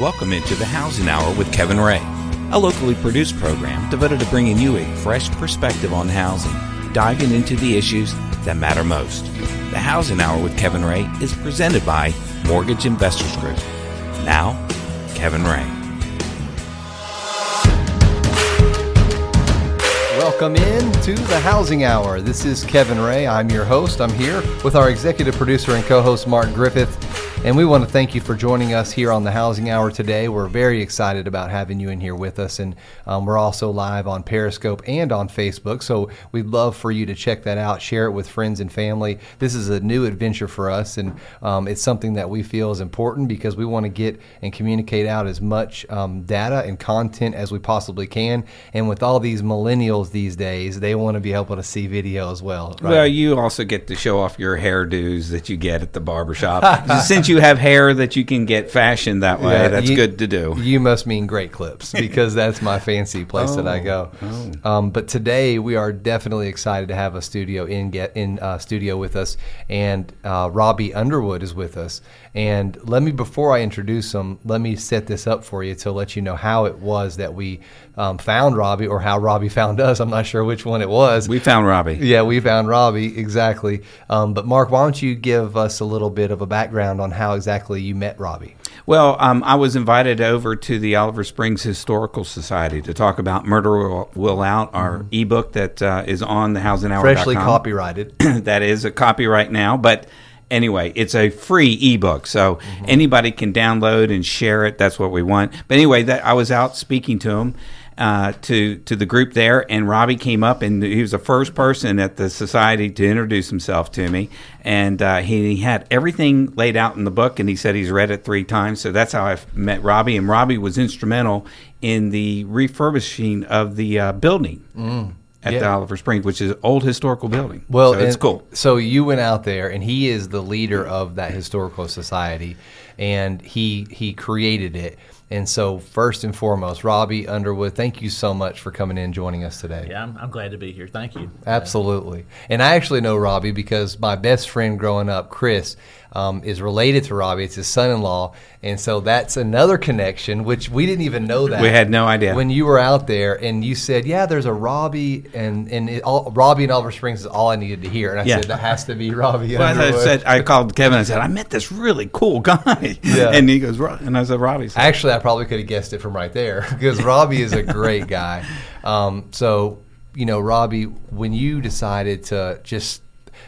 Welcome into the Housing Hour with Kevin Ray, a locally produced program devoted to bringing you a fresh perspective on housing, diving into the issues that matter most. The Housing Hour with Kevin Ray is presented by Mortgage Investors Group. Now, Kevin Ray. Welcome in to the Housing Hour. This is Kevin Ray. I'm your host. I'm here with our executive producer and co host, Mark Griffith. And we want to thank you for joining us here on the Housing Hour today. We're very excited about having you in here with us. And um, we're also live on Periscope and on Facebook. So we'd love for you to check that out, share it with friends and family. This is a new adventure for us. And um, it's something that we feel is important because we want to get and communicate out as much um, data and content as we possibly can. And with all these millennials these days, they want to be able to see video as well. Right? Well, you also get to show off your hairdos that you get at the barbershop. Since you have hair that you can get fashioned that way, yeah, that's you, good to do. You must mean Great Clips because that's my fancy place oh, that I go. Oh. Um, but today we are definitely excited to have a studio in get in uh, studio with us, and uh, Robbie Underwood is with us. And let me before I introduce him, let me set this up for you to let you know how it was that we um, found Robbie or how Robbie found us. I'm not sure which one it was. We found Robbie. Yeah, we found Robbie exactly. Um, but Mark, why don't you give us a little bit of a background on how exactly you met Robbie? Well, um, I was invited over to the Oliver Springs Historical Society to talk about Murder Will, Out, our mm-hmm. ebook that uh, is on the Housing Hour. Freshly copyrighted. that is a copyright now, but anyway, it's a free ebook, so mm-hmm. anybody can download and share it. That's what we want. But anyway, that I was out speaking to him, uh, to to the group there, and Robbie came up, and he was the first person at the society to introduce himself to me, and uh, he, he, had everything laid out in the book, and he said he's read it three times, so that's how I met Robbie, and Robbie was instrumental in the refurbishing of the uh, building. Mm at yeah. the Oliver Springs, which is old historical building. Well, so it's cool. So you went out there, and he is the leader of that historical society, and he he created it. And so, first and foremost, Robbie Underwood, thank you so much for coming in and joining us today. Yeah, I'm, I'm glad to be here. Thank you. Absolutely. And I actually know Robbie because my best friend growing up, Chris, um, is related to Robbie. It's his son-in-law, and so that's another connection, which we didn't even know that. We had no idea when you were out there, and you said, "Yeah, there's a Robbie, and and it, all, Robbie and Oliver Springs is all I needed to hear." And I yeah. said, "That has to be Robbie." Well, I said, I called Kevin. and said, "I met this really cool guy," yeah. and he goes, and I said, "Robbie." Said, Actually, I probably could have guessed it from right there because Robbie is a great guy. Um, so you know, Robbie, when you decided to just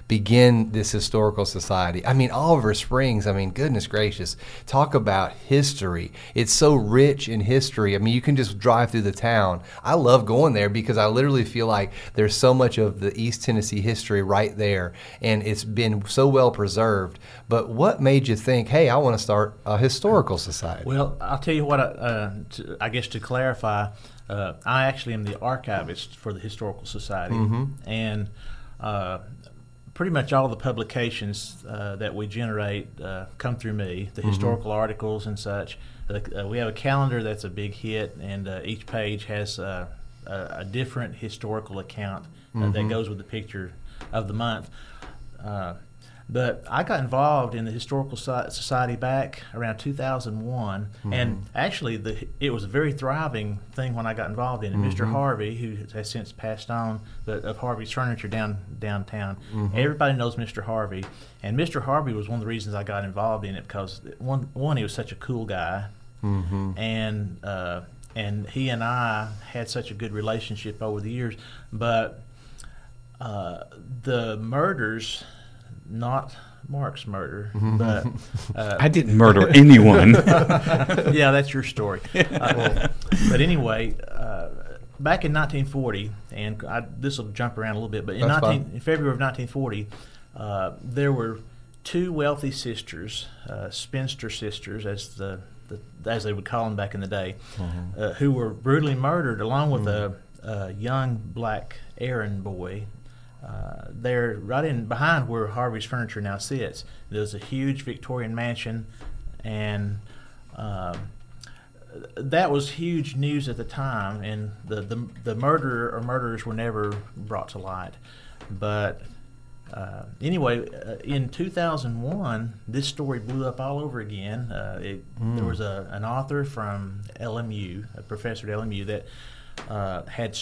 begin this historical society. I mean, Oliver Springs, I mean, goodness gracious, talk about history. It's so rich in history. I mean, you can just drive through the town. I love going there because I literally feel like there's so much of the East Tennessee history right there, and it's been so well preserved. But what made you think, hey, I want to start a historical society? Well, I'll tell you what, uh, to, I guess to clarify, uh, I actually am the archivist for the Historical Society. Mm-hmm. And uh, pretty much all the publications uh, that we generate uh, come through me, the mm-hmm. historical articles and such. Uh, we have a calendar that's a big hit, and uh, each page has uh, a, a, different historical account uh, mm-hmm. that goes with the picture of the month. But I got involved in the Historical Society back around 2001, mm-hmm. and actually, the, it was a very thriving thing when I got involved in it. Mm-hmm. Mr. Harvey, who has since passed on, but of Harvey's Furniture down downtown, mm-hmm. everybody knows Mr. Harvey, and Mr. Harvey was one of the reasons I got involved in it because one, one he was such a cool guy, mm-hmm. and uh, and he and I had such a good relationship over the years, but uh, the murders not Mark's murder, mm-hmm. but uh, I didn't murder anyone. yeah, that's your story. Uh, well, but anyway, uh, back in 1940, and this will jump around a little bit, but in, 19, in February of 1940, uh, there were two wealthy sisters, uh, spinster sisters, as the, the, as they would call them back in the day, mm-hmm. Uh, who were brutally murdered along with mm-hmm. a, a young black errand boy uh, there, right in behind where Harvey's Furniture now sits, there's a huge Victorian mansion, and uh, that was huge news at the time. And the, the the murderer or murderers were never brought to light, but uh, anyway, uh, in 2001, this story blew up all over again. Uh, it, There was a, an author from LMU, a professor at LMU, that uh, had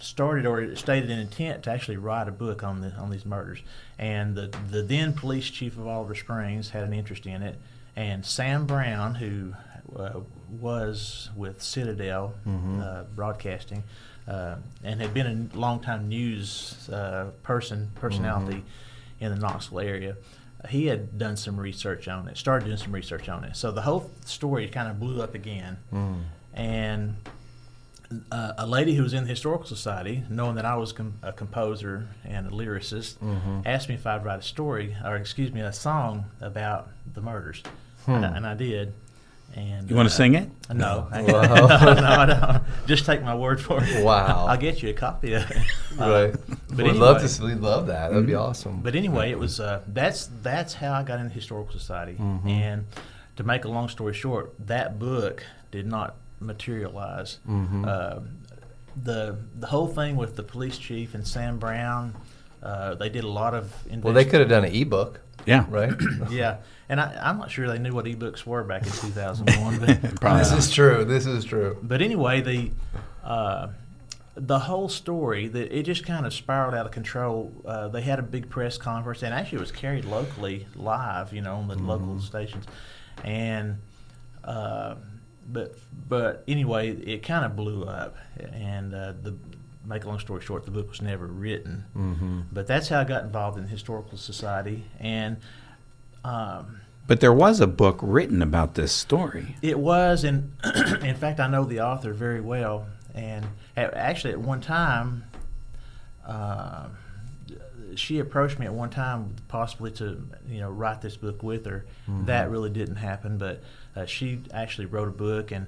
started or stated an intent to actually write a book on the on these murders. And the the then police chief of Oliver Springs had an interest in it. And Sam Brown, who uh, was with Citadel uh, Broadcasting, uh, and had been a longtime news uh, person personality in the Knoxville area. He had done some research on it, started doing some research on it. So the whole story kind of blew up again. And uh, a lady who was in the Historical Society, knowing that I was com- a composer and a lyricist, asked me if I'd write a story, or excuse me, a song about the murders. And, I, and I did. And You want to uh, sing it? no, no, no, I don't. Just take my word for it. Wow. I'll get you a copy of it. Uh, right. but We'd love to. We'd love that. That'd be awesome. But anyway, it was uh, that's that's how I got into the historical society. And to make a long story short, that book did not materialize. Uh, the the whole thing with the police chief and Sam Brown, uh, they did a lot of. well, they could have done an ebook, Yeah. right? Yeah, and I, I'm not sure they knew what ebooks were back in 2001, but this is true. This is true. But anyway, the uh, the whole story that it just kind of spiraled out of control. Uh, they had a big press conference, and actually it was carried locally live, you know, on the local stations, and. Uh, but but anyway, it kind of blew up, and uh, the make a long story short, the book was never written. Mm-hmm. But that's how I got involved in the historical society, and um, But there was a book written about this story. it was, and in fact, I know the author very well. And a- actually, at one time, uh, she approached me at one time, possibly to you know write this book with her. That really didn't happen, but uh, she actually wrote a book and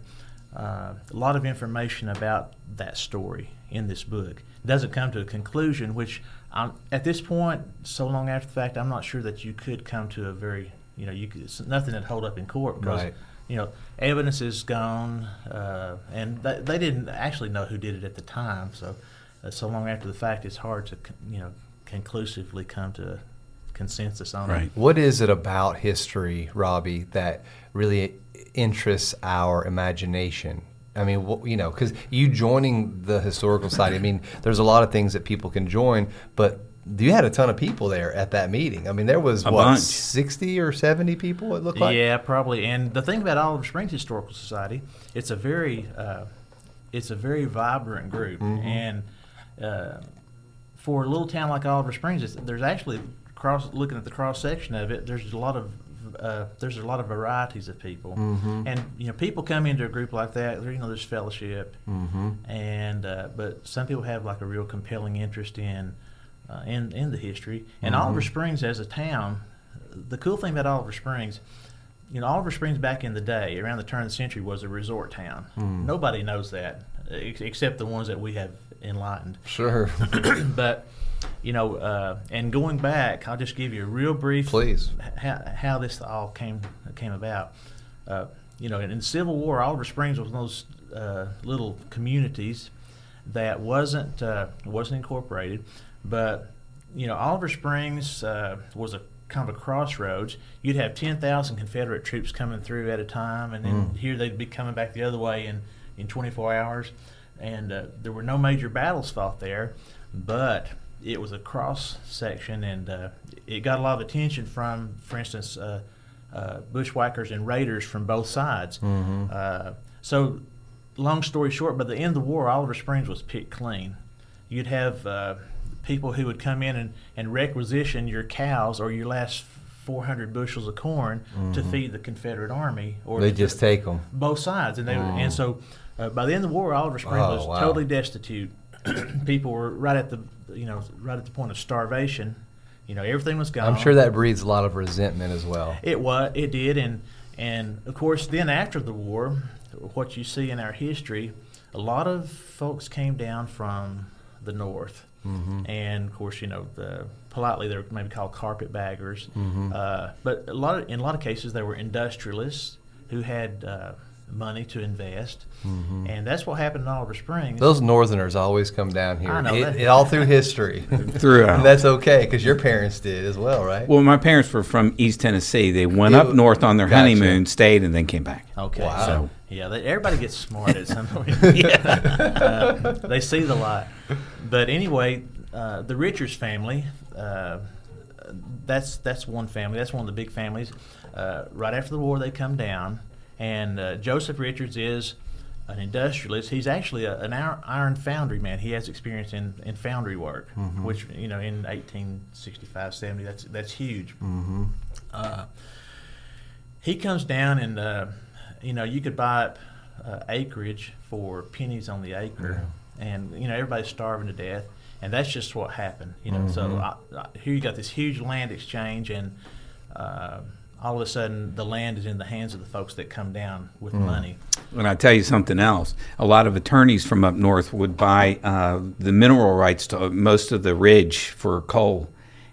uh, a lot of information about that story in this book. It Doesn't come to a conclusion, which I'm, at this point, so long after the fact, I'm not sure that you could come to a very you know you could, it's nothing that hold up in court because Right. you know, evidence is gone, uh, and th- they didn't actually know who did it at the time. So, uh, so long after the fact, it's hard to, you know, conclusively come to a consensus on Right. it. What is it about history, Robbie, that really interests our imagination? I mean, wh- you know, because you joining the historical society. I mean, there's a lot of things that people can join, but you had a ton of people there at that meeting. I mean, there was A what bunch. sixty or seventy people. It looked like. Yeah, probably. And the thing about Oliver Springs Historical Society, it's a very, uh, it's a very vibrant group, Mm-hmm. and uh, for a little town like Oliver Springs, it's, there's actually cross looking at the cross section of it. There's a lot of uh, there's a lot of varieties of people, Mm-hmm. and you know people come into a group like that. You know, there's fellowship, Mm-hmm. and uh, but some people have like a real compelling interest in uh, in in the history. And Mm-hmm. Oliver Springs as a town, the cool thing about Oliver Springs, you know, Oliver Springs back in the day, around the turn of the century, was a resort town. Hmm. Nobody knows that ex- except the ones that we have enlightened. Sure. but you know, uh, and going back, I'll just give you a real brief Please. how, how this all came came about. Uh, you know, in, in the Civil War, Oliver Springs was one of those uh, little communities that wasn't uh, wasn't incorporated, but you know, Oliver Springs uh, was a kind of a crossroads. You'd have ten thousand Confederate troops coming through at a time, and then here they'd be coming back the other way in in 24 hours. And uh, there were no major battles fought there, but it was a cross section, and uh, it got a lot of attention from, for instance, uh, uh, bushwhackers and raiders from both sides. Uh, so, long story short, by the end of the war, Oliver Springs was picked clean. You'd have uh, people who would come in and, and requisition your cows or your last 400 bushels of corn to feed the Confederate Army. Or they the- just take them. both sides, and they and so uh, by the end of the war, Oliver Springs Oh, was wow. totally destitute. People were right at the you know right at the point of starvation. You know everything was gone. I'm sure that breeds a lot of resentment as well. it was it did, and and of course then after the war, what you see in our history, a lot of folks came down from the north, Mm-hmm. and of course you know the politely they're maybe called carpetbaggers, Mm-hmm. uh, but a lot of, in a lot of cases they were industrialists who had uh, money to invest, and that's what happened in Oliver Springs. Those Northerners always come down here. I know it, it all through history. Throughout. and that's okay because your parents did as well, right? Well, my parents were from East Tennessee. They went Yeah, up north on their gotcha. honeymoon, stayed, and then came back. Okay, Wow. so yeah, they, everybody gets smart at some point. Uh, they see the light. But anyway, uh, the Richards family, uh, that's that's one family. That's one of the big families. Uh, right after the war, they come down, and uh, Joseph Richards is an industrialist. He's actually a, an iron foundry man. He has experience in, in foundry work, which you know in 1865, 70, that's that's huge. Uh, he comes down and uh, you know you could buy up uh, acreage for pennies on the acre, and you know everybody's starving to death, and that's just what happened. You know, so I, I, here you got this huge land exchange, and uh, all of a sudden the land is in the hands of the folks that come down with money. And I tell you something else. A lot of attorneys from up north would buy uh, the mineral rights to most of the ridge for coal.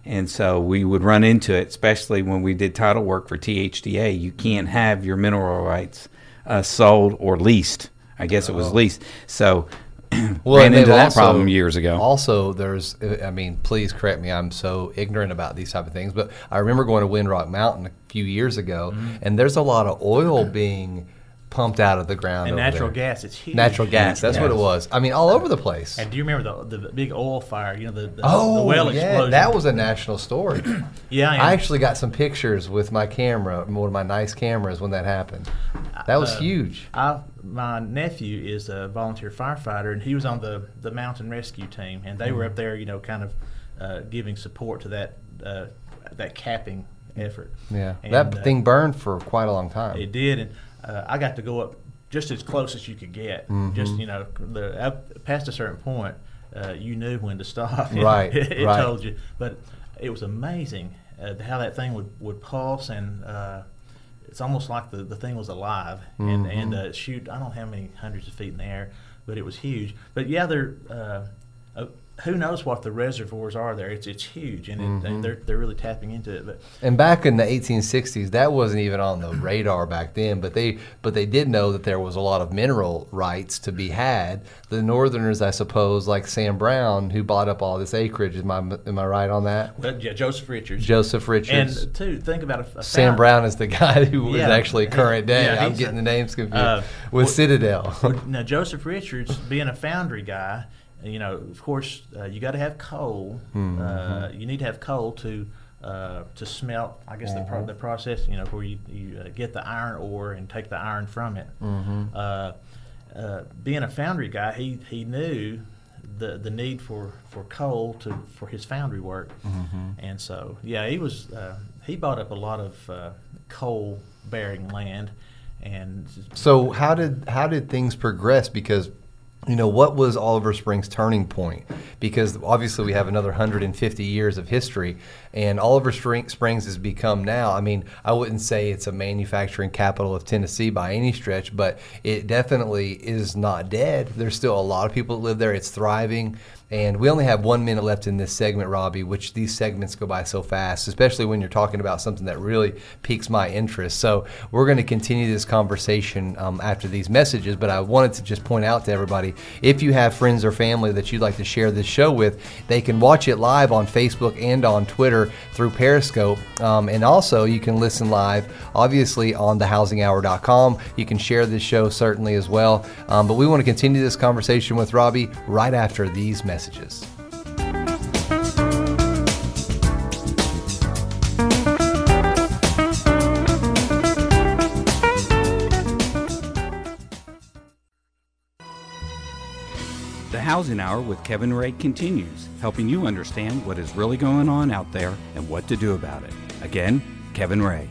And so we would run into it, especially when we did title work for THDA. You can't have your mineral rights uh, sold or leased. I guess it was leased. So ran and into that also- problem years ago. Also, there's, I mean, please correct me. I'm so ignorant about these type of things, but I remember going to Windrock Mountain a few years ago, Mm-hmm. and there's a lot of oil being pumped out of the ground. And natural there. gas, it's huge. Natural gas. That's what it was. I mean, all over the place. And do you remember the, the big oil fire? You know the, the, Oh, the well yeah, explosion. that was a national story. yeah. I actually got some pictures with my camera, one of my nice cameras, when that happened. That was Uh, huge. I, my nephew is a volunteer firefighter, and he was on the, the mountain rescue team, and they were Mm-hmm. up there, you know, kind of uh, giving support to that uh, that capping effort. Yeah, And, that uh, thing burned for quite a long time. It did, and uh, I got to go up just as close as you could get. Mm-hmm. Just you know, the, up, past a certain point, uh, you knew when to stop. Right, it, it right. told you, but it was amazing uh, how that thing would, would pulse and. Uh, it's almost like the, the thing was alive and Mm-hmm. and uh, shoot I don't know how many hundreds of feet in the air, but it was huge. But yeah, they're uh, uh, who knows what the reservoirs are there? It's it's huge and, it, Mm-hmm. and they're they're really tapping into it. But And back in the 1860s, that wasn't even on the radar back then. But they, but they did know that there was a lot of mineral rights to be had. The Northerners, I suppose, like Sam Brown, who bought up all this acreage. Am I, am I right on that? well, yeah, Joseph Richards. Joseph Richards. And too, think about a, a Sam Brown is the guy who was Yeah. actually current day. Yeah, I'm getting a- the names confused uh, with well- Citadel. Now Joseph Richards, being a foundry guy, you know, of course, uh, you got to have coal. Mm-hmm. Uh, you need to have coal to uh, to smelt. I guess the, Mm-hmm. pro- the process, you know, where you, you uh, get the iron ore and take the iron from it. Mm-hmm. Uh, uh, being a foundry guy, he he knew. The, the need for, for coal to for his foundry work, Mm-hmm. and so yeah he was uh, he bought up a lot of uh, coal bearing land, and So how did how did things progress? Because you know what was Oliver Springs' turning point? Because obviously we have another 150 years of history, and Oliver Springs has become now. I mean, I wouldn't say it's a manufacturing capital of Tennessee by any stretch, but it definitely is not dead. There's still a lot of people that live there. It's thriving. And we only have one minute left in this segment, Robbie, which these segments go by so fast, especially when you're talking about something that really piques my interest. So we're going to continue this conversation um, after these messages, but I wanted to just point out to everybody if you have friends or family that you'd like to share this show with, they can watch it live on Facebook and on Twitter through Periscope. Um, and also, you can listen live, obviously, on thehousinghour.com. You can share this show certainly as well. Um, but we want to continue this conversation with Robbie right after these messages. The Housing Hour with Kevin Ray continues, helping you understand what is really going on out there and what to do about it. Again, Kevin Ray.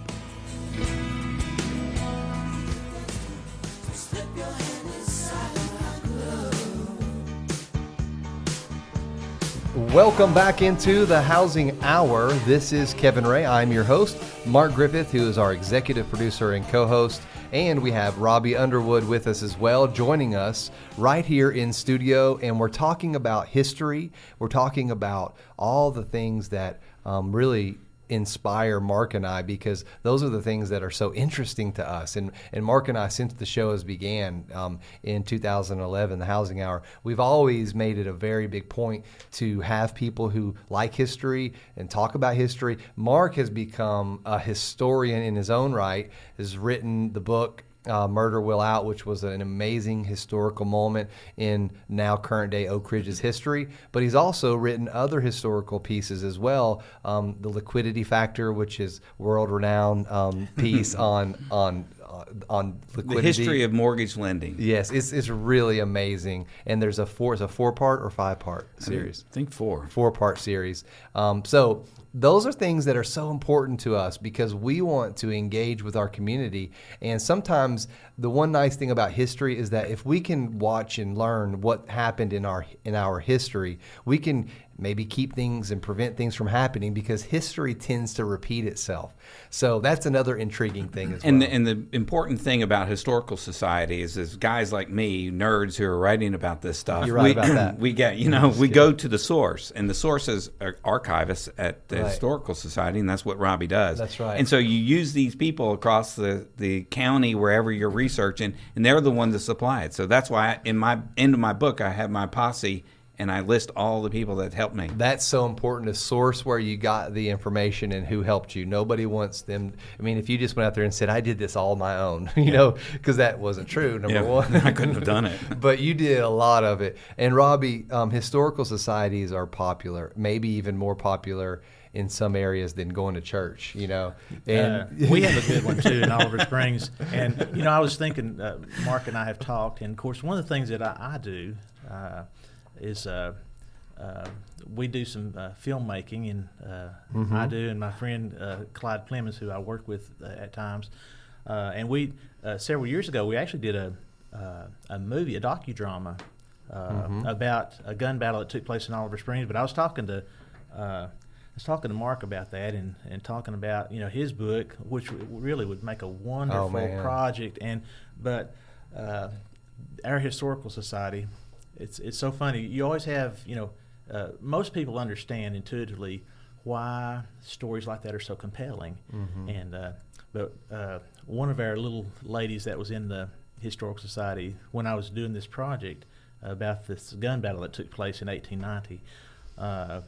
Welcome back into the Housing Hour. This is Kevin Ray. I'm your host, Mark Griffith, who is our executive producer and co host. And we have Robbie Underwood with us as well, joining us right here in studio. And we're talking about history. We're talking about all the things that um, really inspire Mark and I because those are the things that are so interesting to us. And and Mark and I, since the show has began um, in 2011, the Housing Hour, we've always made it a very big point to have people who like history and talk about history. Mark has become a historian in his own right. Has written the book uh, Murder Will Out, which was an amazing historical moment in now current day Oak Ridge's history. But he's also written other historical pieces as well. Um, the Liquidity Factor, which is world renowned um, piece on on uh, on liquidity. The history of mortgage lending. Yes, it's, it's really amazing. And there's a four, it's a four part or five part series. I think four. Four part series. Um, so those are things that are so important to us because we want to engage with our community. And sometimes the one nice thing about history is that if we can watch and learn what happened in our in our history, we can maybe keep things and prevent things from happening because history tends to repeat itself. So that's another intriguing thing as and well. The, and the important thing about historical societies is guys like me, nerds who are writing about this stuff. You're right we, about that. We get, you know, we go to the source, and the source is archivists at the Right. Historical Society, and that's what Robbie does. That's right. And so you use these people across the, the county, wherever you're researching, and they're the ones that supply it. So that's why I, in my end of my book, I have my posse, and I list all the people that helped me. That's so important to source where you got the information and who helped you. Nobody wants them. I mean, if you just went out there and said, I did this all on my own, you know, because that wasn't true, number Yeah, one. I couldn't have done it. but you did a lot of it. And Robbie, um, historical societies are popular, maybe even more popular in some areas than going to church, you know. And Uh, we have a good one too in Oliver Springs, and you know I was thinking, uh, Mark and I have talked, and of course one of the things that I, I do uh, is uh, uh, we do some uh, filmmaking, and uh, Mm-hmm. I do, and my friend uh, Clyde Clemens, who I work with uh, at times, uh, and we uh, several years ago we actually did a uh, a movie, a docudrama uh, Mm-hmm. about a gun battle that took place in Oliver Springs. But I was talking to uh, I was talking to Mark about that and, and talking about you know his book, which w- really would make a wonderful Oh, project. And but uh, our historical society, it's it's so funny. You always have you know uh, most people understand intuitively why stories like that are so compelling. Mm-hmm. And uh, but uh, one of our little ladies that was in the historical society when I was doing this project about this gun battle that took place in 1890. Uh,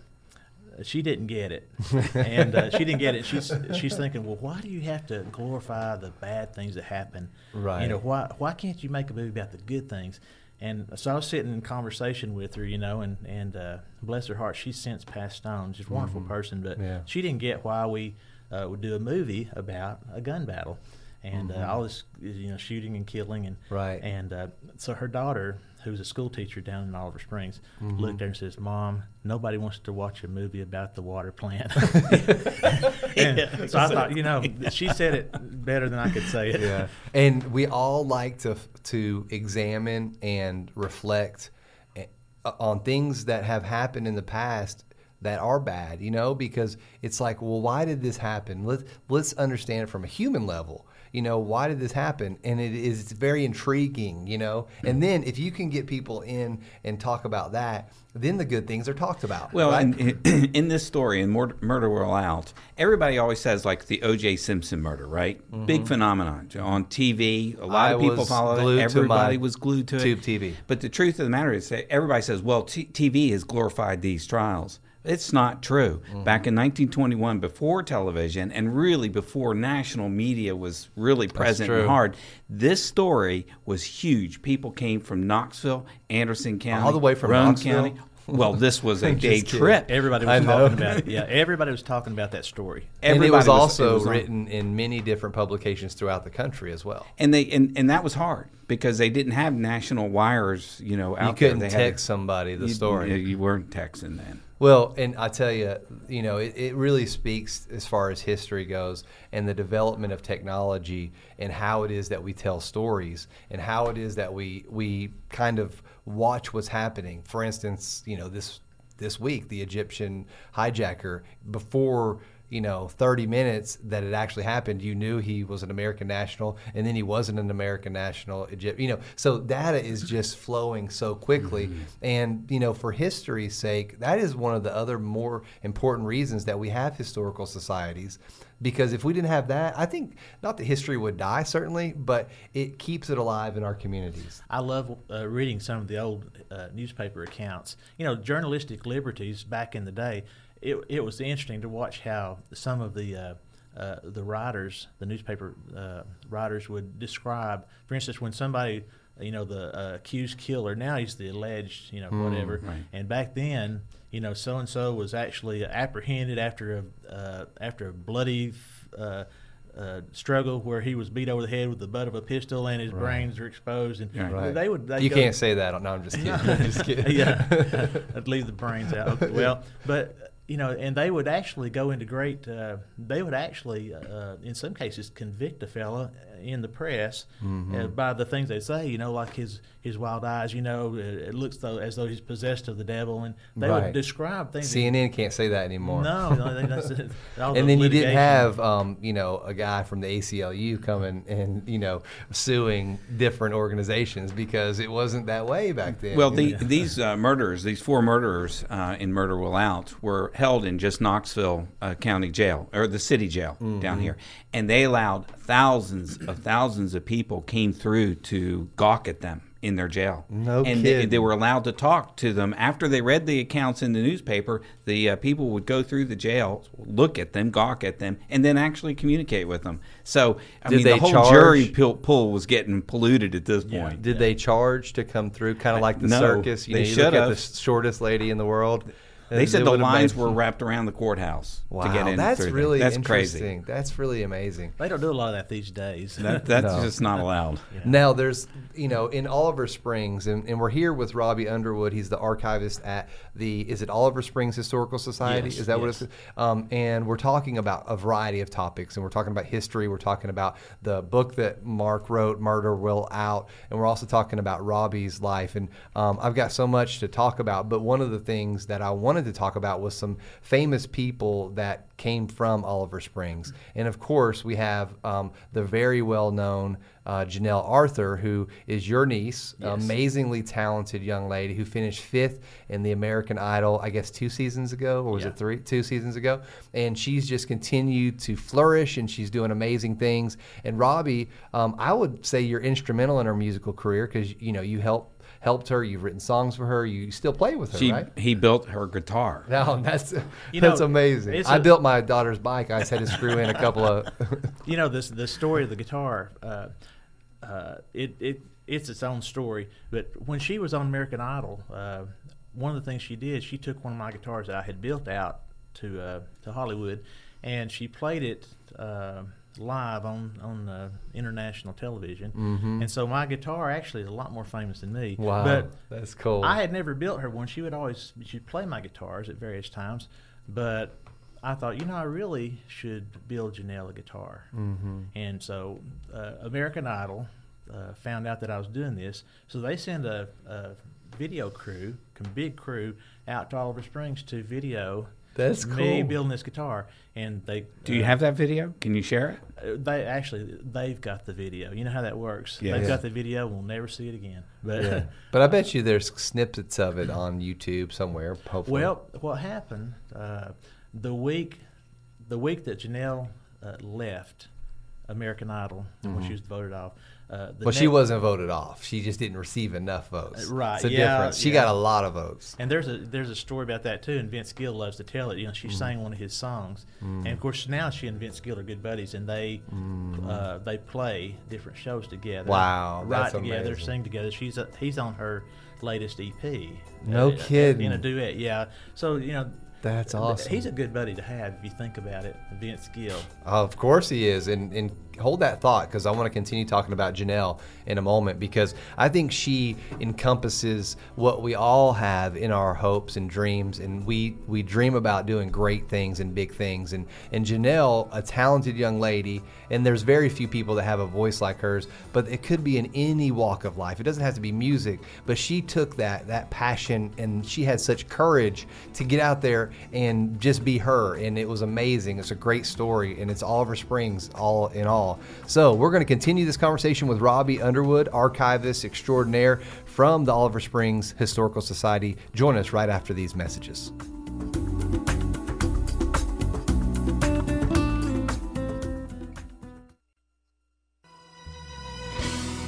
she didn't get it, and uh, she didn't get it. She's she's thinking, well, why do you have to glorify the bad things that happen? Right. You know, why why can't you make a movie about the good things? And so I was sitting in conversation with her, you know, and and uh, bless her heart, she's since passed on. She's a wonderful person, but Mm-hmm. Yeah. she didn't get why we uh, would do a movie about a gun battle and uh, all this, you know, shooting and killing and Mm-hmm. Right. And uh, so her daughter, who's a school teacher down in Oliver Springs, Mm-hmm. looked at her and says, "Mom, nobody wants to watch a movie about the water plant." and so I thought, you know, she said it better than I could say it. yeah. And we all like to to examine and reflect eh, on things that have happened in the past that are bad, you know, because it's like, well, why did this happen? Let's let's understand it from a human level. You know, why did this happen? And it is very intriguing, you know. And then if you can get people in and talk about that, then the good things are talked about. Well, right? in, in, this story, in Murder, Will Out, everybody always says like the O.J. Simpson murder, right? Big phenomenon on TV. A lot Mm-hmm. I of people followed it. Everybody was glued to tube it. TV. But the truth of the matter is, that everybody says, "Well, t- TV has glorified these trials." It's not true. Mm-hmm. Back in 1921, before television and really before national media was really present and hard, this story was huge. People came from Knoxville, Anderson County, all the way from Roane Knoxville? County. Well, this was a I'm day kidding. trip. Everybody I was know. talking about it. Yeah, everybody was talking about that story. and it Everybody was also it was on- written in many different publications throughout the country as well. and they and, and that was hard because they didn't have national wires, you know, out You couldn't there. They had- text somebody the you- story. You, you weren't texting then. Well, and I tell you, you know, it, it really speaks as far as history goes and the development of technology and how it is that we tell stories and how it is that we we kind of watch what's happening. For instance, you know, this this week, the Egyptian hijacker before you know 30 minutes that it actually happened you knew he was an american national and then he wasn't an american national Egypt, you know so data is just flowing so quickly Mm-hmm. and you know for history's sake that is one of the other more important reasons that we have historical societies because if we didn't have that i think not that history would die certainly but it keeps it alive in our communities I love uh, reading some of the old uh, newspaper accounts. You know, journalistic liberties back in the day. It, it was interesting to watch how some of the uh, uh, the writers, the newspaper uh, writers, would describe. For instance, when somebody, you know, the uh, accused killer. Now he's the alleged, you know, whatever. right. And back then, you know, so and so was actually apprehended after a uh, after a bloody. Uh, uh, struggle where he was beat over the head with the butt of a pistol and his brains are exposed and Right. they would they you go- can't say that no i'm just kidding i'm just kidding yeah, I'd leave the brains out. Okay, well, but you know, and they would actually go into great. Uh, they would actually, uh, in some cases, convict a fella in the press uh, by the things they say. You know, like his his wild eyes. You know, it, it looks though as though he's possessed of the devil, and they Right. would describe things. cnn can't say that anymore no, no, they- that's it. All the and then you didn't have, um, you know, a guy from the ACLU coming and you know suing different organizations because it wasn't that way back then. Well, the, know? these uh, murderers, these four murderers uh, in Murder Will Out, were held in just Knoxville uh, County Jail or the city jail Mm-hmm. down here, and they allowed thousands of thousands of people came through to gawk at them in their jail. No and they, they were allowed to talk to them after they read the accounts in the newspaper. The uh, people would go through the jail, look at them, gawk at them, and then actually communicate with them. So, I Did mean, they the whole charge- jury pool, pool was getting polluted at this Yeah. point. Did they charge to come through, kind of like the No, circus? You they know, you look should at the shortest lady in the world. They said It the lines were wrapped around the courthouse Wow, to get in. that's through there. really that's interesting. crazy. That's really amazing. They don't do a lot of that these days. That, that's No. just not allowed. Now, there's, you know, in Oliver Springs, and, and we're here with Robbie Underwood. He's the archivist at the, is it Oliver Springs Historical Society? Yes, is that what it's? Um, and we're talking about a variety of topics, and we're talking about history. We're talking about the book that Mark wrote, Murder Will Out, and we're also talking about Robbie's life. And um, I've got so much to talk about, but one of the things that I wanted to talk about was some famous people that came from Oliver Springs. And of course, we have um, the very well known uh, Janelle Arthur, who is your niece, Yes. amazingly talented young lady who finished fifth in the American Idol, I guess two seasons ago, or was Yeah. it three? Two seasons ago. And she's just continued to flourish and she's doing amazing things. And Robbie, um, I would say you're instrumental in her musical career because, you know, you help. Helped her. You've written songs for her. You still play with her, She right? he built her guitar. No, that's You that's know, amazing. it's I a- built my daughter's bike. I just had to screw in a couple of. you know this the story of the guitar uh, uh, it, it it's its own story but when she was on american idol uh, one of the things she did she took one of my guitars that i had built out to uh, to hollywood and she played it uh, live on on uh, international television and so my guitar actually is a lot more famous than me Mm-hmm. wow, but that's cool. I had never built her one. She would always she'd play my guitars at various times, but I thought, you know, I really should build Janelle a guitar. Mm-hmm. And so uh, American Idol uh, found out that I was doing this, so they send a, a video crew, a big crew, out to Oliver Springs to video. That's me cool. building this guitar, and they Do you uh, have that video? Can you share it? uh, They actually they've got the video. You know how that works. Yeah. They've Yeah. got the video. We'll never see it again. But yeah. But I bet you there's snippets of it on YouTube somewhere. Hopefully. Well, what happened uh, the week the week that Janelle uh, left American Idol when she was voted off? Uh, the well, she wasn't voted off. She just didn't receive enough votes. Uh, right, It's a yeah, difference. She yeah. got a lot of votes. And there's a there's a story about that too, and Vince Gill loves to tell it. You know, Mm. she sang one of his songs, and of course now she and Vince Gill are good buddies, and they uh, they play different shows together. Mm. Wow, write together, amazing. sing together. She's a, he's on her latest EP. No uh, kidding. In a duet, yeah. So you know. That's awesome. He's a good buddy to have if you think about it, Vince Gill. Of course he is, and and hold that thought because I want to continue talking about Janelle in a moment because I think she encompasses what we all have in our hopes and dreams, and we we dream about doing great things and big things, and and Janelle, a talented young lady, and there's very few people that have a voice like hers, but it could be in any walk of life. It doesn't have to be music, but she took that that passion and she had such courage to get out there and just be her. And it was amazing. It's a great story, and it's Oliver Springs all in all. So we're going to continue this conversation with Robbie Underwood, archivist extraordinaire from the Oliver Springs Historical Society. Join us right after these messages.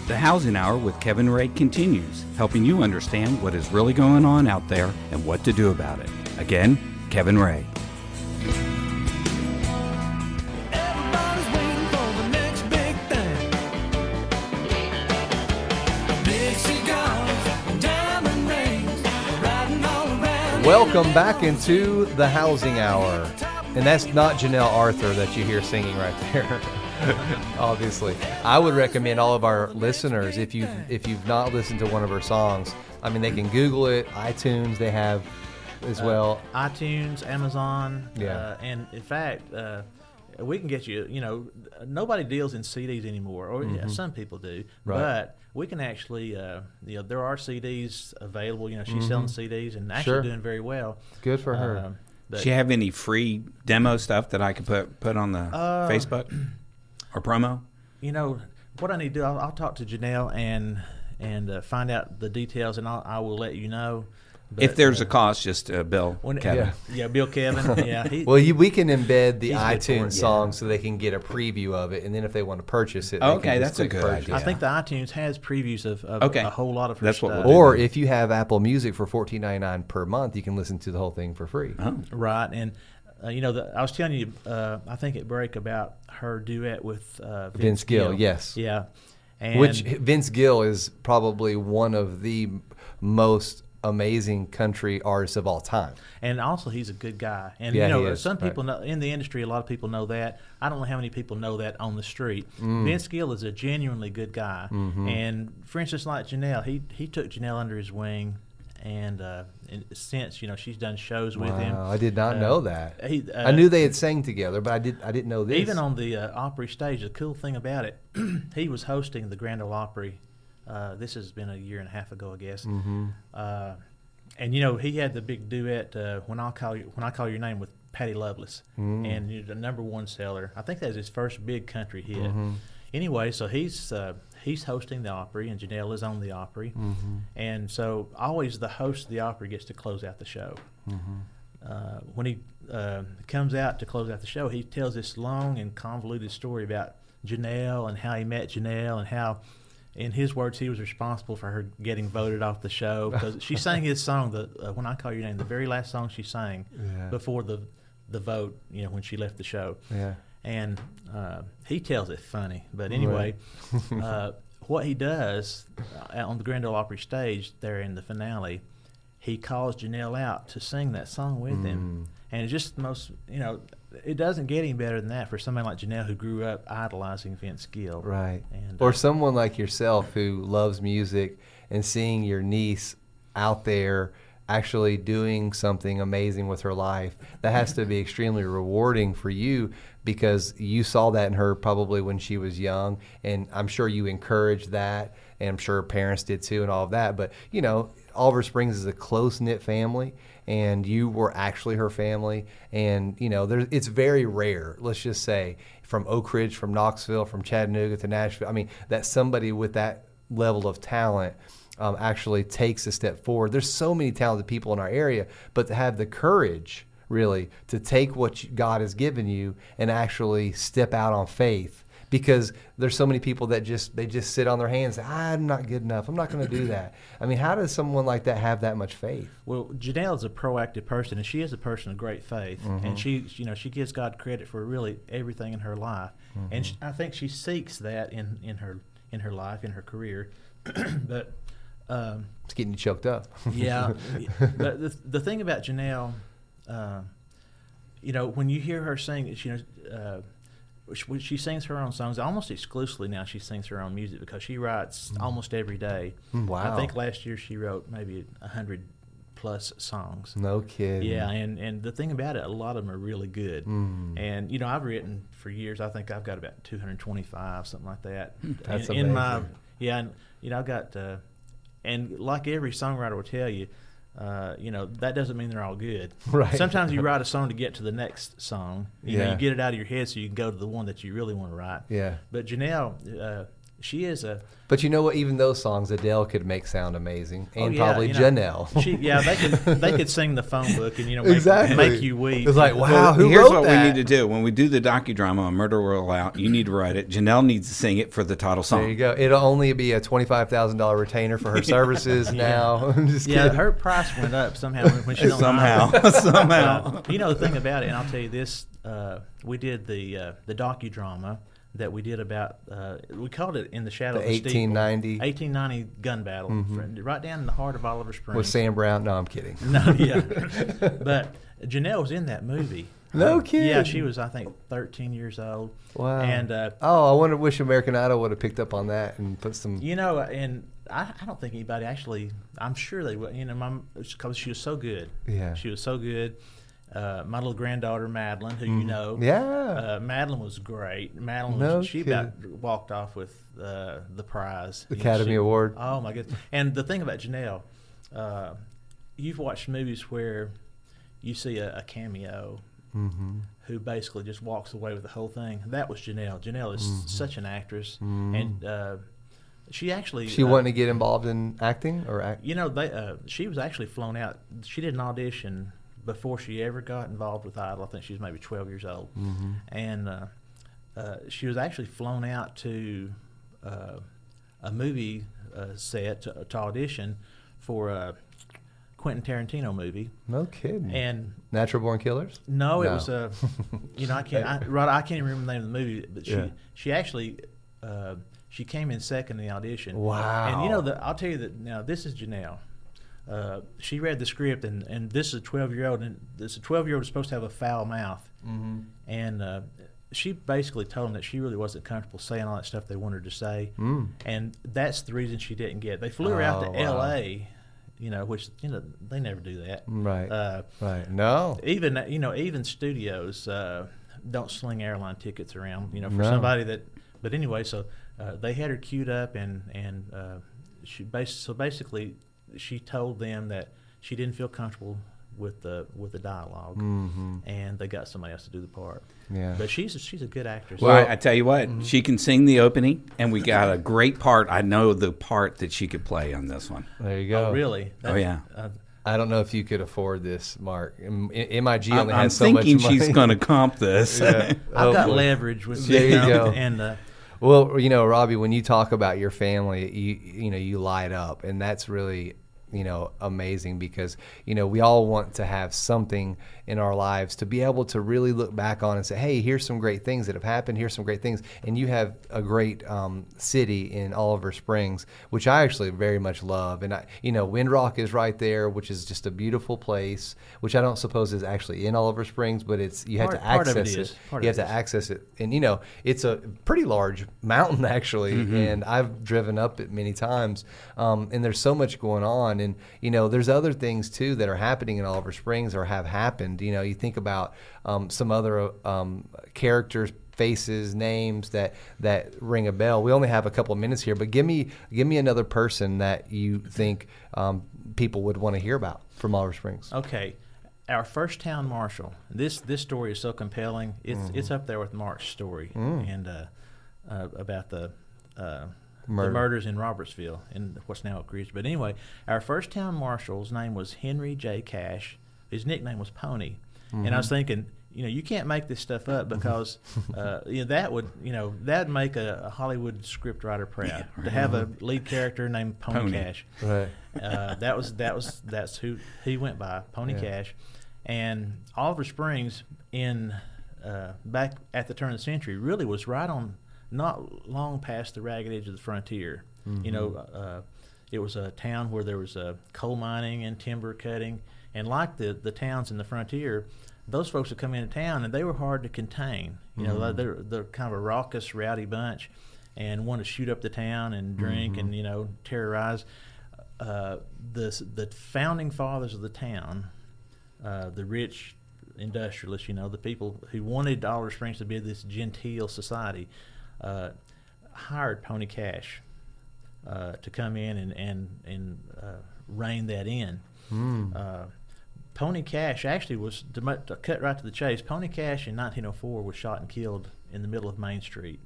The Housing Hour with Kevin Ray continues, helping you understand what is really going on out there and what to do about it. Again, Kevin Ray. Welcome back into the Housing Hour. And that's not Janelle Arthur that you hear singing right there. Obviously, I would recommend all of our listeners if you if you've not listened to one of her songs. I mean, they can Google it, iTunes. They have as well. iTunes, Amazon, Yeah. uh, and in fact, uh, we can get you. You know, nobody deals in CDs anymore, or yeah, some people do, Mm-hmm. Right. but we can actually. Uh, you know, there are CDs available. You know, she's selling CDs and actually Mm-hmm. Sure. doing very well. Good for her. Um, but- Does she have any free demo stuff that I could put put on the Uh, Facebook or promo? you know what I need to do. I'll, I'll talk to Janelle and and uh, find out the details, and I'll, I will let you know. But, if there's uh, a cost, just uh, Bill when- Kevin. Yeah. yeah, Bill Kevin, yeah, he, Well, you, we can embed the He's good for iTunes it, yeah. song so they can get a preview of it, and then if they want to purchase it, they Okay, can that's just a good purchase. idea. I think the iTunes has previews of, of Okay. a whole lot of her That's what stuff. we'll do. Or if you have Apple Music for fourteen ninety nine per month, you can listen to the whole thing for free. Oh. Right, and uh, you know, the, I was telling you, uh, I think at break about her duet with uh, Vince, Vince Gill, yes. yeah, and Which Vince Gill is probably one of the most amazing country artists of all time. and also he's a good guy. And Yeah, you know, some right. people know in the industry, a lot of people know that. I don't know how many people know that on the street. Mm. Vince Gill is a genuinely good guy, Mm-hmm. and for instance, like Janelle, he he took Janelle under his wing. And, uh, and since you know she's done shows with him, I did not uh, know that. He, uh, I knew they had sang together, but I did I didn't know this. Even on the uh, Opry stage, the cool thing about it, he was hosting the Grand Ole Opry. Uh, this has been a year and a half ago, I guess. Mm-hmm. Uh, and you know, he had the big duet uh, "When I Call You When I Call Your Name" with Patty Loveless, Mm. and you know, the number one seller. I think that was his first big country hit. Mm-hmm. Anyway, so he's uh, he's hosting the Opry, and Janelle is on the Opry, Mm-hmm. and so always the host of the Opry gets to close out the show Mm-hmm. uh, when he uh, comes out to close out the show, he tells this long and convoluted story about Janelle and how he met Janelle and how, in his words, he was responsible for her getting voted off the show because she sang his song, the uh, "When I Call Your Name," the very last song she sang Yeah. before the the vote. You know, when she left the show, Yeah. and uh, he tells it funny. But anyway, uh, what he does uh, on the Grand Ole Opry stage there in the finale, he calls Janelle out to sing that song with Mm. him, and it's just the most you know. It doesn't get any better than that for somebody like Janelle who grew up idolizing Vince Gill. Right. And, or uh, someone like yourself who loves music and seeing your niece out there actually doing something amazing with her life, that has to be extremely rewarding for you because you saw that in her probably when she was young. And I'm sure you encouraged that. And I'm sure her parents did too and all of that. But, you know, Oliver Springs is a close knit family, and you were actually her family. And you know, there, it's very rare. Let's just say from Oak Ridge, from Knoxville, from Chattanooga to Nashville. I mean, that somebody with that level of talent um, actually takes a step forward. There's so many talented people in our area, but to have the courage really to take what God has given you and actually step out on faith because there's so many people that just they just sit on their hands I'm not good enough. I'm not going to do that. I mean, how does someone like that have that much faith? Well, Janelle is a proactive person, and she is a person of great faith, Mm-hmm. and she, you know, she gives God credit for really everything in her life, Mm-hmm. and sh I think she seeks that in, in her in her life, in her career. but um, It's getting you choked up. yeah, but the the thing about Janelle, uh, you know, when you hear her sing, you know. Uh, she, she sings her own songs almost exclusively now. She sings her own music because she writes almost every day. Mm, Wow. I think last year she wrote maybe a hundred plus songs. no kidding. Yeah, and, and the thing about it, a lot of them are really good. Mm. And you know, I've written for years. I think I've got about 225, something like that. That's in, in my amazing. yeah, and you know, I've got uh, and like every songwriter will tell you, uh, you know, that doesn't mean they're all good. Right. Sometimes you write a song to get to the next song. You know, you get it out of your head so you can go to the one that you really want to write. Yeah. But Janelle, uh, she is a But you know what? Even those songs Adele could make sound amazing, oh, and yeah, probably you know, Janelle. She, yeah, they could they could sing the phone book and you know make, Exactly. make you weep. It's like, You know, wow, Well, who here's wrote what that? we need to do when we do the docudrama on Murder Will Out. You need to write it. Janelle needs to sing it for the title song. There you go. It'll only be a twenty-five thousand dollar retainer for her services now. I'm just Yeah, kidding. her price went up somehow when, when she was on Somehow, somehow. Uh, you know the thing about it, and I'll tell you this: uh, we did the uh, the docudrama that we did about. Uh, we called it in the shadow The of the Steeple. 1890. 1890 gun battle, fr- right down in the heart of Oliver Springs. with Sam Brown. No, I'm kidding. No, yeah, but Janelle was in that movie. No Yeah, kidding. Yeah, she was, I think, 13 years old. Wow. And uh, oh, I wonder. Wish American Idol would have picked up on that and put some. You know, and I, I don't think anybody actually. I'm sure they would. You know, my because she was so good. Yeah. She was so good. Uh, my little granddaughter Madeline, who you know, Mm-hmm. Yeah. uh, Madeline was great. Madeline, No was, she about walked off with uh, the prize, You Academy she- Award. Oh my goodness! And the thing about Janelle, uh, you've watched movies where you see a, a cameo Mm-hmm. who basically just walks away with the whole thing. That was Janelle. Janelle is Mm-hmm. such an actress, and uh, she actually She uh, wanted to get involved in acting or act. You know, they uh, she was actually flown out. She did an audition before she ever got involved with Idol. I think she was maybe 12 years old, Mm-hmm. and uh, uh, she was actually flown out to uh, a movie uh, set to, to audition for a Quentin Tarantino movie, No kidding. and Natural Born Killers. no, it No. was a. You know, I can't. I, right, I can't even remember the name of the movie, but she Yeah. she actually uh, she came in second in the audition. Wow. And you know, the, I'll tell you that now. This is Janelle. Uh, she read the script, and, and this is a twelve year old, and this a twelve year old is supposed to have a foul mouth, Mm-hmm. and uh, she basically told them that she really wasn't comfortable saying all that stuff they wanted to say, Mm. and that's the reason she didn't get. They flew her out to Oh, wow. L.A. You know, which you know they never do that. Right. Uh, right. No. even you know even studios uh, don't sling airline tickets around you know for No. somebody that but anyway so uh, they had her queued up and and uh, she bas- so basically she told them that she didn't feel comfortable with the with the dialog Mm-hmm. and they got somebody else to do the part Yeah. but she's a, she's a good actress Well, Well- I, I tell you what, she can sing the opening, and we got a great part. I know the part that she could play on this one. There you go. oh really Oh, yeah. uh, I don't know if you could afford this, Mark. M- M- MIG I'm, only I'm has so thinking much money. she's going to comp this. Yeah. I've Oh, got leverage with There you know, go. and uh, Well, you know, Robbie, when you talk about your family, you you know, you light up, and that's really you know amazing because you know we all want to have something in our lives to be able to really look back on and say, hey, here's some great things that have happened. Here's some great things, and you have a great um, city in Oliver Springs, which I actually very much love. And I, you know, Windrock is right there, which is just a beautiful place, which I don't suppose is actually in Oliver Springs, but it's you have Part- to of it access it. You have it to access it. And you know it's a pretty large mountain actually and i've driven up it many times. Um, and there's so much going on. And you know there's other things too that are happening in oliver springs or have happened you know you think about um, some other um, characters faces names that that ring a bell we only have a couple of minutes here but give me give me another person that you think um, people would want to hear about from oliver springs Okay, our first town marshal. This this story is so compelling. It's Mm-hmm. it's up there with Mark's story and uh, uh, about the. Uh, Murder. The murders in Robertsville in what's now Oak Ridge. But anyway, our first town marshal's name was Henry J. Cash. His nickname was Pony. And I was Mm-hmm. thinking, you know, you can't make this stuff up because, uh, you know, that would, you know, that'd make a, a Hollywood scriptwriter proud to have a lead character named Pony, Pony. Cash right uh, that was that was that's who he went by, Pony Yeah. Cash, and Oliver Springs in uh, back at the turn of the century really was right on, not long past the ragged edge of the frontier. You know, uh, it was a town where there was uh, coal mining and timber cutting, and like the the towns in the frontier. Those folks would come into town and they were hard to contain. You know, they're, they're kind of a raucous, rowdy bunch, and want to shoot up the town and drink and you know terrorize uh, the the founding fathers of the town, uh, the rich industrialists, you know, the people who wanted Oliver Springs to be this genteel society, uh, hired Pony Cash uh, to come in and and and uh, rein that in. Uh, Pony Cash actually was to, to cut right to the chase. Pony Cash in 1904 was shot and killed in the middle of Main Street,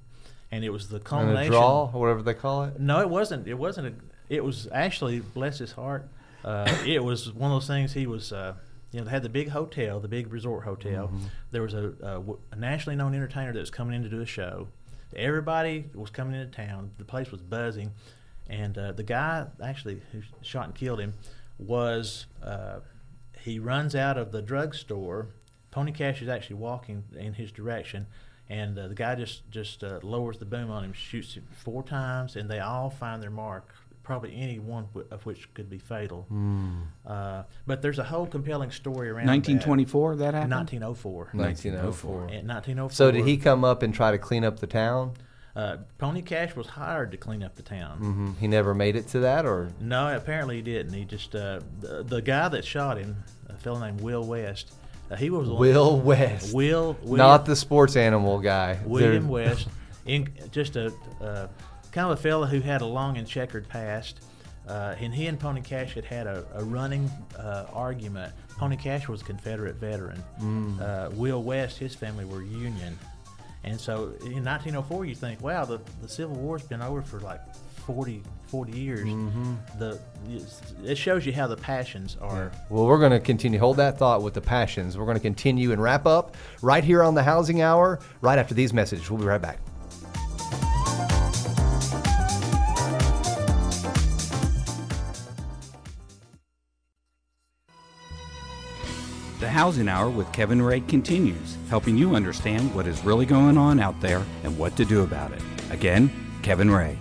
and it was the a culmination. draw, or whatever they call it. No, it wasn't. It wasn't. A, it was actually, bless his heart, uh, it was one of those things. He was, uh, you know, they had the big hotel, the big resort hotel. There was a nationally known entertainer that was coming in to do a show. Everybody was coming into town. The place was buzzing, and uh, the guy actually who shot and killed him was. Uh, he runs out of the drugstore. Pony Cash is actually walking in his direction, and uh, the guy just just uh, lowers the boom on him, shoots him four times, and they all find their mark. Probably any one wh- of which could be fatal. Uh, but there's a whole compelling story around 1924 that that. happened. 1904. 1904. In 1904. So did he come up and try to clean up the town? Uh, Pony Cash was hired to clean up the town. hmm He never made it to that, or No, apparently he didn't. He just uh, the, the guy that shot him, a fellow named Will West. Uh, he was Will West, Will, Will not the sports animal guy. William There- West, in, just a uh, kind of a fellow who had a long and checkered past. Uh, and he and Pony Cash had had a, a running uh, argument. Pony Cash was a Confederate veteran. Mm. Uh, Will West, his family were Union. And so in 1904, you think, wow, the, the Civil War's been over for like 40, 40 years. Mm-hmm. The It shows you how the passions are. Well, we're going to continue. Hold that thought with the passions. We're going to continue and wrap up right here on the Housing Hour, right after these messages. We'll be right back. Housing Hour with Kevin Ray continues, helping you understand what is really going on out there and what to do about it. Again, Kevin Ray.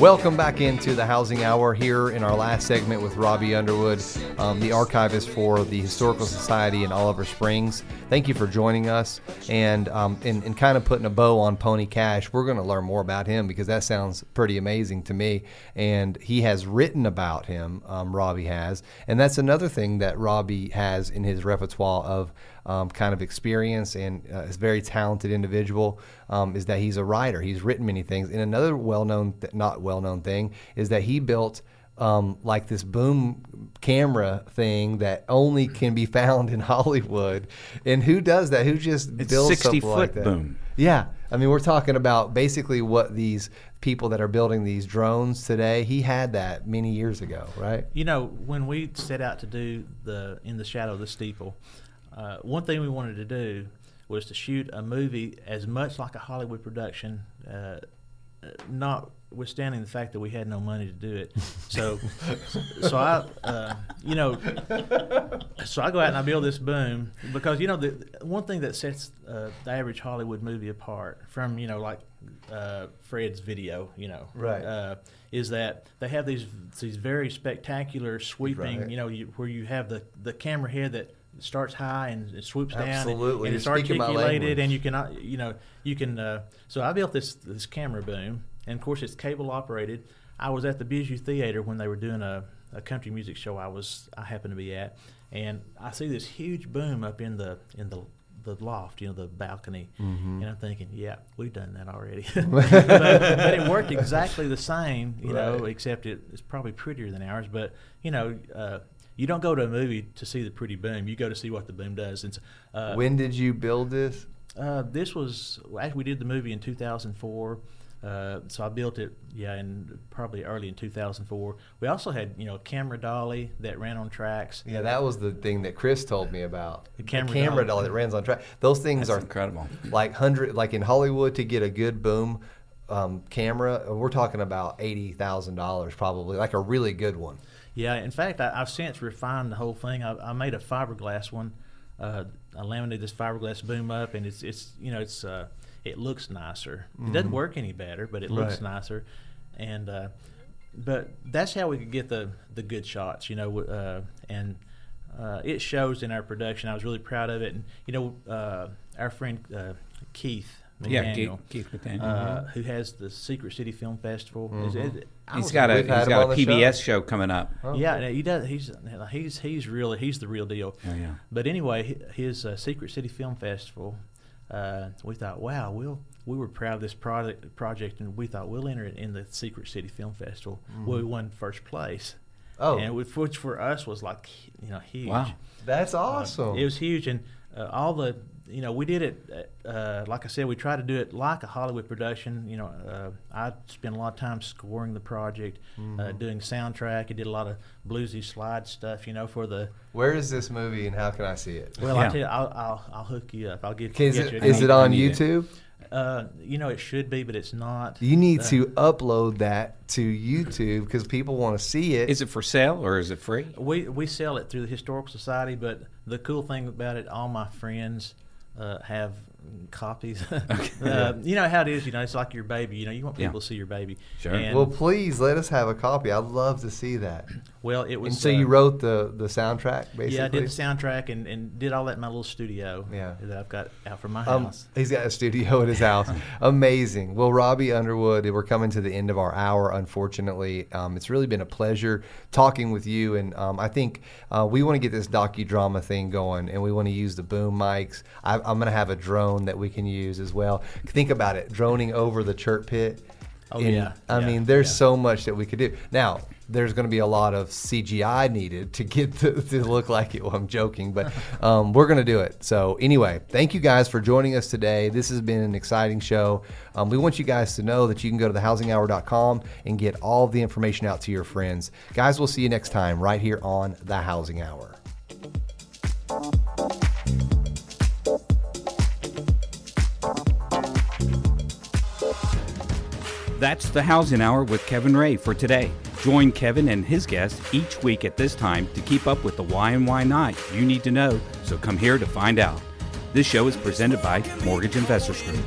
Welcome back into the Housing Hour here in our last segment with Robbie Underwood, um, the archivist for the Historical Society in Oliver Springs. Thank you for joining us and um, and, and kind of putting a bow on Pony Cash. We're going to learn more about him because that sounds pretty amazing to me. And he has written about him, um, Robbie has. And that's another thing that Robbie has in his repertoire of um, kind of experience and uh, is a very talented individual um, is that he's a writer. He's written many things. And another well-known, th- not well-known thing is that he built um, like this boom camera thing that only can be found in Hollywood. And who does that? Who just It's builds 60 something foot like that? boom. Yeah, I mean, we're talking about basically what these people that are building these drones today. He had that many years ago, right? You know, when we set out to do the In the Shadow of the Steeple, uh, one thing we wanted to do was to shoot a movie as much like a Hollywood production, uh, uh, notwithstanding the fact that we had no money to do it. So, so I, uh, you know, so I go out and I build this boom because you know the one thing that sets uh, the average Hollywood movie apart from you know like uh, Fred's video, you know, Right. uh, is that they have these these very spectacular sweeping, Right. you know, you, where you have the the camera head that starts high and it swoops down, and- Absolutely. and, You're it's articulated, and you can, uh, you know, you can. Uh, so I built this this camera boom, and of course it's cable operated. I was at the Bijou Theater when they were doing a, a country music show. I was I happened to be at, and I see this huge boom up in the in the the loft, you know, the balcony, Mm-hmm. and I'm thinking, yeah, we've done that already. but, but it worked exactly the same, you know, except it, it's probably prettier than ours. But you know, uh, you don't go to a movie to see the pretty boom. You go to see what the boom does. And uh, when did you build this? uh, this was actually we did the movie in 2004. Uh, so I built it, yeah, in probably early in 2004. We also had, you know, a camera dolly that ran on tracks. Yeah, that was the thing that Chris told me about. The camera camera dolly. dolly that runs on track. Those things That's are incredible. Like hundred, like in Hollywood, to get a good boom um, camera, we're talking about eighty thousand dollars, probably, like a really good one. Yeah, in fact, I, I've since refined the whole thing. I, I made a fiberglass one. Uh, I laminated this fiberglass boom up, and it's it's you know it's uh, it looks nicer. It doesn't work any better, but it looks Mm-hmm. Nicer. And uh, but that's how we could get the the good shots, you know. Uh, and uh, it shows in our production. I was really proud of it. And you know, uh, our friend uh, Keith Yeah, Keith, McDaniel, Keith McDaniel. uh, who has the Secret City Film Festival. Is it- I he's was- got a we've he's had him got a PBS show. coming up. yeah, and he does. He's he's he's really he's the real deal. Oh, yeah. But anyway, his uh, Secret City Film Festival, uh, we thought, wow, we'll we were proud of this project project, and we thought we'll enter it in the Secret City Film Festival. Well, we won first place. Oh. and which, which for us was like you know huge. Wow. That's awesome. It was huge, and uh, all the you know we did it. Uh, like I said, we tried to do it like a Hollywood production. You know, uh, I spent a lot of time scoring the project, uh, doing soundtrack. I did a lot of bluesy slide stuff. You know, for the Where is this movie and how can I see it? well, Yeah. I'll tell you, I'll, I'll I'll hook you up. I'll get, is get it, you. is it on need it. YouTube? Uh, you know, it should be, but it's not. You need Uh, to upload that to YouTube because people want to see it. Is it for sale or is it free? We we sell it through the historical society, but the cool thing about it, all my friends uh, have copies. uh, you know how it is. You know, it's like your baby. You know, you want Yeah. people to see your baby. Sure. And, well, well, please let us have a copy. I'd love to see that. Well, it was. And so uh, you wrote the the soundtrack, basically. Yeah, I did the soundtrack and, and did all that in my little studio. Yeah. that I've got out from my Um, house. he's got a studio at his house. Amazing. Well, Robbie Underwood, we're coming to the end of our hour, unfortunately. Um, it's really been a pleasure talking with you. And um, I think uh, we want to get this docudrama thing going, and we want to use the boom mics. I, I'm going to have a drone that we can use as well. Think about it droning over the chirp pit. Oh, yeah. I Yeah. mean, there's Yeah. so much that we could do. Now, there's going to be a lot of CGI needed to get to, to look like it. Well, I'm joking, but um, we're going to do it. So, anyway, thank you guys for joining us today. This has been an exciting show. Um, we want you guys to know that you can go to thehousinghour.com and get all the information out to your friends. Guys, we'll see you next time right here on The Housing Hour. That's the Housing Hour with Kevin Ray for today. Join Kevin and his guests each week at this time to keep up with the why and why not you need to know, so come here to find out. This show is presented by Mortgage Investors Group.